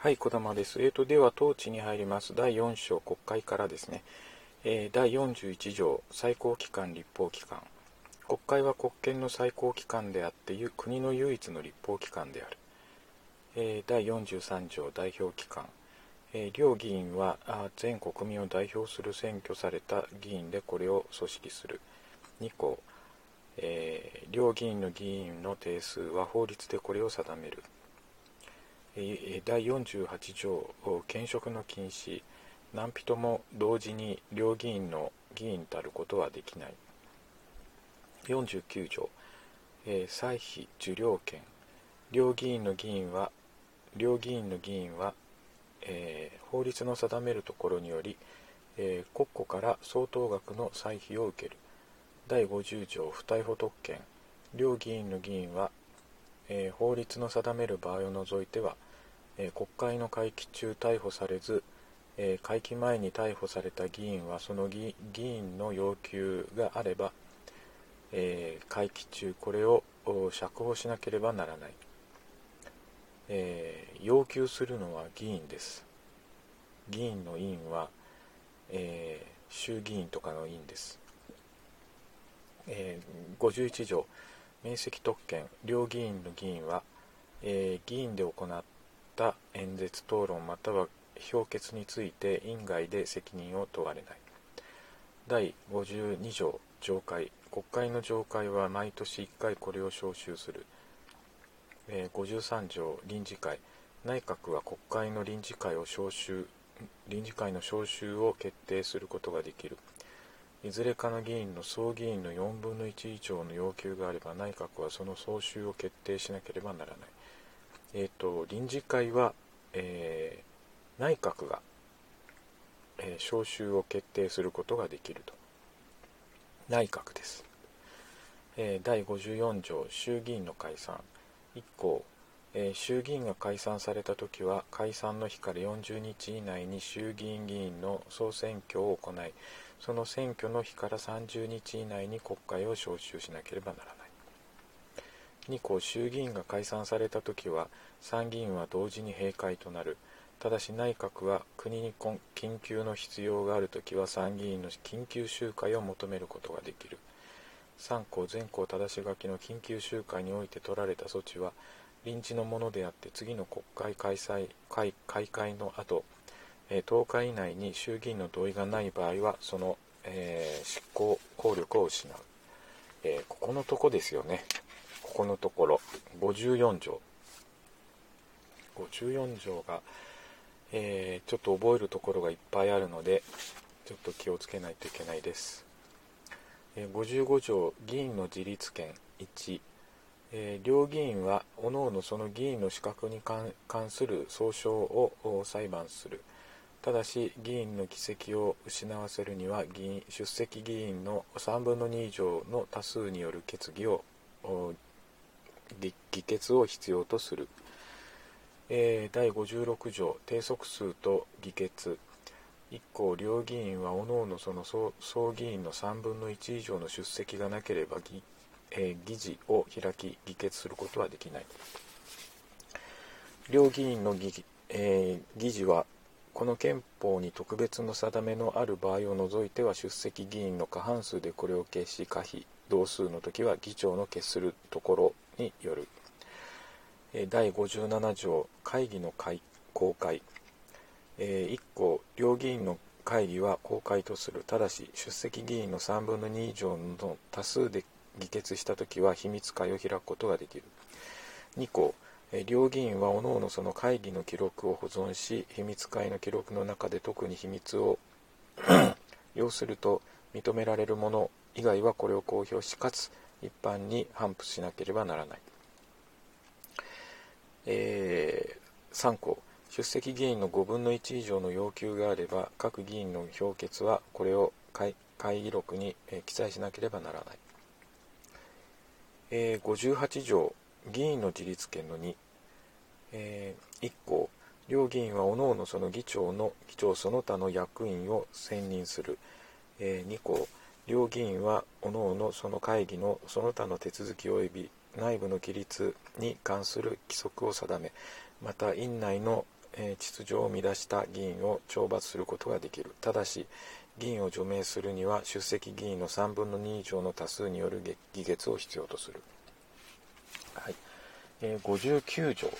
はい、小玉です。えーと、では、統治に入ります。第4章、国会からですね。えー第41条、最高機関、立法機関。国会は国権の最高機関であって、国の唯一の立法機関である。えー第43条、代表機関。えー両議員は全国民を代表する選挙された議員でこれを組織する。2項、え両議員の議員の定数は法律でこれを定める。え第48条兼職の禁止。何人も同時に両議員の議員たることはできない。49条、歳費受領権。両議員の議員は両議員の議員は、えー法律の定めるところにより、えー国庫から相当額の歳費を受ける。第50条不逮捕特権。両議員の議員は、えー法律の定める場合を除いては、え国会の会期中逮捕されず、え会期前に逮捕された議員はその議員の要求があれば、え会期中これを釈放しなければならない、え要求するのは議員です。議員の委員は、え衆議院とかの委員です、え51条免責特権両議員の議員は、え議員で行ったた演説討論または評決について院外で責任を問われない。第52条上会。国会の上会は毎年1回これを召集する、えー53条臨時会。内閣は国会の臨時会を召集臨時会の召集を決定することができる。いずれかの議員の総議員の4分の1以上の要求があれば内閣はその総集を決定しなければならない。えっ、と臨時会は、えー内閣が、えー召集を決定することができると。内閣です。えー第54条衆議院の解散1項、え衆議院が解散された時は解散の日から40日以内に衆議院議員の総選挙を行いその選挙の日から30日以内に国会を召集しなければならない2項衆議院が解散された時は参議院は同時に閉会となる。ただし内閣は国に緊急の必要がある時は参議院の緊急集会を求めることができる。3項全項正し書きの緊急集会において取られた措置は臨時のものであって次の国会開催開会の後、え10日以内に衆議院の同意がない場合はその、えー執行効力を失う、えーここのとこですよね。ここのところ。54条。54条が、えーちょっと覚えるところがいっぱいあるのでちょっと気をつけないといけないです、えー55条議員の自立権。1えー両議員は各々その議員の資格に関する訴訟を裁判する。ただし議員の議席を失わせるには議員出席議員の3分の2以上の多数による決議を議決を必要とする、えー第56条定則数と議決。一項両議員は各々その総総議員の3分の1以上の出席がなければ議えー議事を開き議決することはできない。両議員の議,、えー議事はこの憲法に特別の定めのある場合を除いては出席議員の過半数でこれを決し可否同数の時は議長の決するところ。による。第57条会議の会公開、1項両議員の会議は公開とする。ただし出席議員の3分の2以上の多数で議決した時は秘密会を開くことができる。2項両議員は各々その会議の記録を保存し秘密会の記録の中で特に秘密を 要すると認められるもの以外はこれを公表しかつ一般に頒布しなければならない、えー3項。出席議員の5分の1以上の要求があれば各議員の評決はこれを会議録に、えー記載しなければならない、えー58条議員の自立権の2、え1項。両議員は各々その議長の議長その他の役員を選任する、え2項。両議員は各々その会議のその他の手続き及び内部の規律に関する規則を定めまた院内の、秩序を乱した議員を懲罰することができる。ただし議員を除名するには出席議員の3分の2以上の多数による議決を必要とする、はい。えー、59条。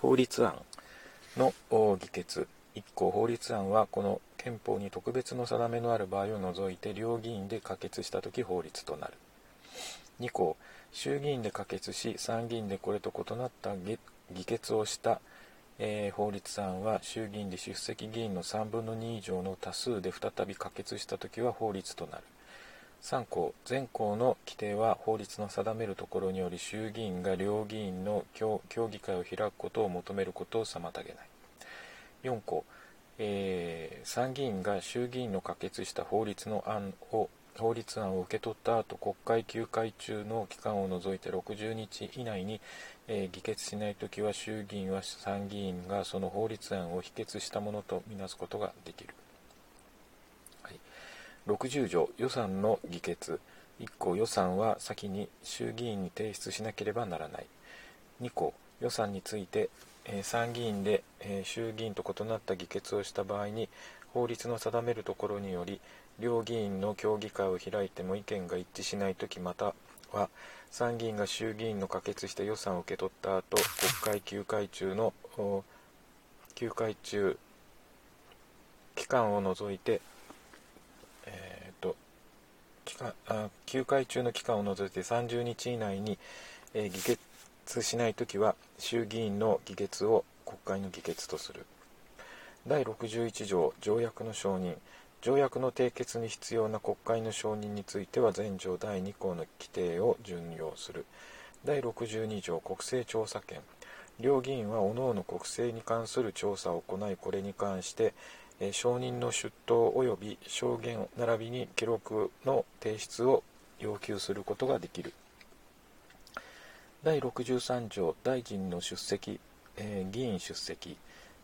法律案の議決。1項法律案はこの憲法に特別の定めのある場合を除いて両議員で可決した時法律となる。2項衆議院で可決し参議院でこれと異なった議決をした、えー、法律案は衆議院で出席議員の3分の2以上の多数で再び可決した時は法律となる。3項全項の規定は法律の定めるところにより衆議院が両議員の協議会を開くことを求めることを妨げない。4項、えー、参議院が衆議院の可決した法律の案を法律案を受け取った後国会休会中の期間を除いて60日以内に、えー、議決しないときは衆議院は参議院がその法律案を否決したものとみなすことができる、はい、60条予算の議決。1項予算は先に衆議院に提出しなければならない。2項予算について、え、参議院で、え、衆議院と異なった議決をした場合に法律の定めるところにより両議員の協議会を開いても意見が一致しないときまたは参議院が衆議院の可決した予算を受け取った後国会休会中の休会中期間を除いて、えーと、期間あ休会中の期間を除いて30日以内に、えー、議決しないときは衆議院の議決を国会の議決とする。第61条条約の承認。条約の締結に必要な国会の承認については全条第2項の規定を準用する。第62条国政調査権。両議員は各々国政に関する調査を行いこれに関して承認の出頭及び証言並びに記録の提出を要求することができる。第63条大臣の出席、えー、議員出席。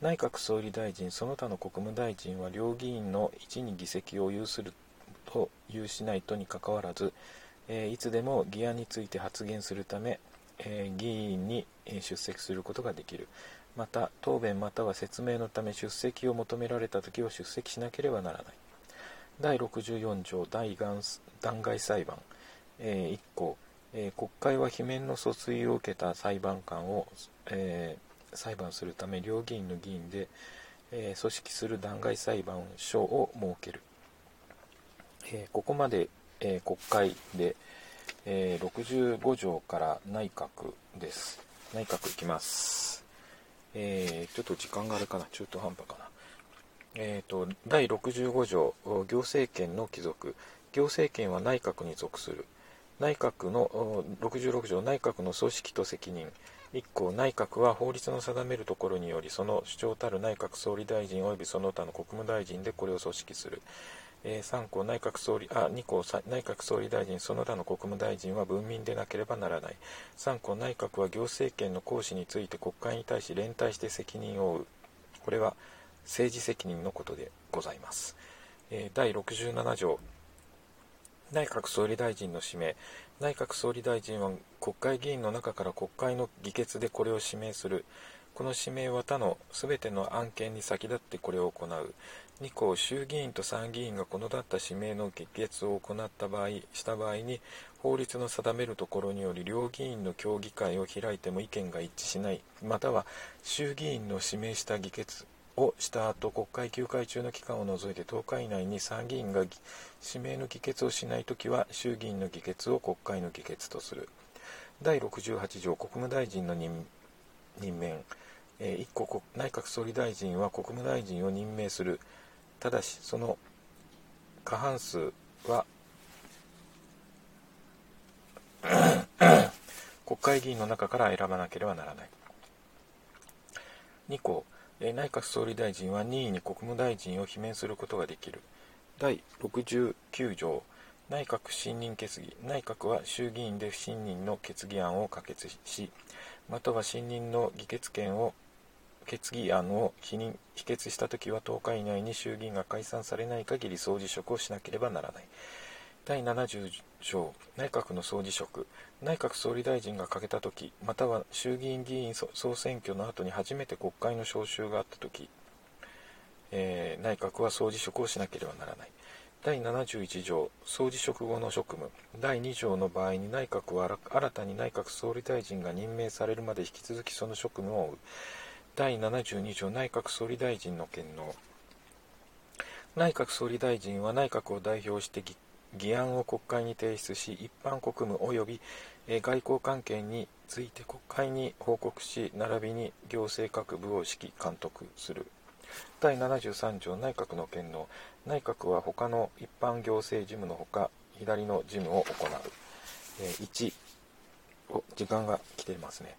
内閣総理大臣その他の国務大臣は両議員の1に議席を有すると有しないとにかかわらず、えー、いつでも議案について発言するため、えー、議員に出席することができる。また答弁または説明のため出席を求められた時は出席しなければならない。第64条第弾劾裁判、えー、1項、え国会は罷免の訴追を受けた裁判官を、えー裁判するため両議員の議員で、えー、組織する弾劾裁判所を設ける、えー、ここまで、えー、国会で、え65条から内閣です。内閣いきます。えちょっと時間があるかな。中途半端かな。えーと、第65条行政権の帰属。行政権は内閣に属する。内閣の66条内閣の組織と責任。1項内閣は法律の定めるところによりその主張たる内閣総理大臣及びその他の国務大臣でこれを組織する、3項内閣総理あ2項内閣総理大臣その他の国務大臣は文民でなければならない。3項内閣は行政権の行使について国会に対し連帯して責任を負う。これは政治責任のことでございます、第67条内閣総理大臣の指名。内閣総理大臣は国会議員の中から国会の議決でこれを指名する。この指名は他の全ての案件に先立ってこれを行う。2項衆議院と参議院がこのだった指名の議決を行った場合した場合に法律の定めるところにより両議員の協議会を開いても意見が一致しない。または衆議院の指名した議決をした後国会休会中の期間を除いて10日以内に参議院が指名の議決をしないときは衆議院の議決を国会の議決とする。第68条国務大臣の任命、えー、1個内閣総理大臣は国務大臣を任命する。ただしその過半数は 国会議員の中から選ばなければならない。2項。内閣総理大臣は任意に国務大臣を罷免することができる。第69条。内閣不信任決議。内閣は衆議院で不信任の決議案を可決しまたは信任の議決権を決議案を否認否決したときは10日以内に衆議院が解散されない限り総辞職をしなければならない。第70条内閣の総辞職。内閣総理大臣が欠けた時または衆議院議員総選挙の後に初めて国会の召集があった時、えー、内閣は総辞職をしなければならない。第71条総辞職後の職務。第2条の場合に内閣は新たに内閣総理大臣が任命されるまで引き続きその職務を負う。第72条内閣総理大臣の権能。内閣総理大臣は内閣を代表して議議案を国会に提出し一般国務及び外交関係について国会に報告し並びに行政各部を指揮監督する。第73条内閣の権能。内閣は他の一般行政事務のほか左の事務を行う、え1時間が来ていますね、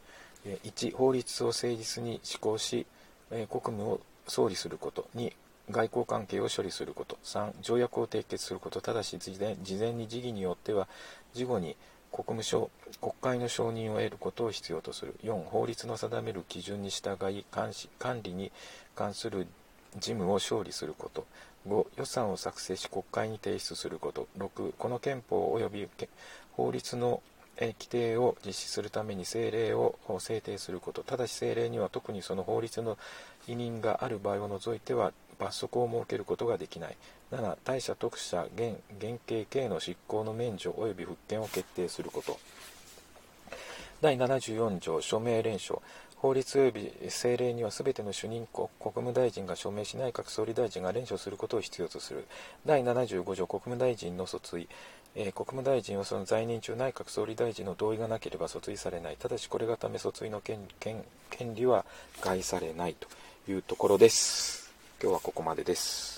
1法律を誠実に施行し、国務を総理すること。2外交関係を処理すること。3、条約を締結すること。ただし、事前事前に時期によっては、事後に国務省、国会の承認を得ることを必要とする。4、法律の定める基準に従い監視、管理に関する事務を勝利すること。5、予算を作成し国会に提出すること。6、この憲法及び法律の規定を実施するために政令を制定すること。ただし政令には特にその法律の委任がある場合を除いては罰則を設けることができない。7、大社特赦現現刑刑の執行の免除及び復権を決定すること。第74条署名連署。法律及び政令にはすべての主任国務大臣が署名し内閣総理大臣が連署することを必要とする。第75条国務大臣の訴追、え、国務大臣はその在任中内閣総理大臣の同意がなければ訴追されない。ただしこれがため訴追の権利は害されないというところです。今日はここまでです。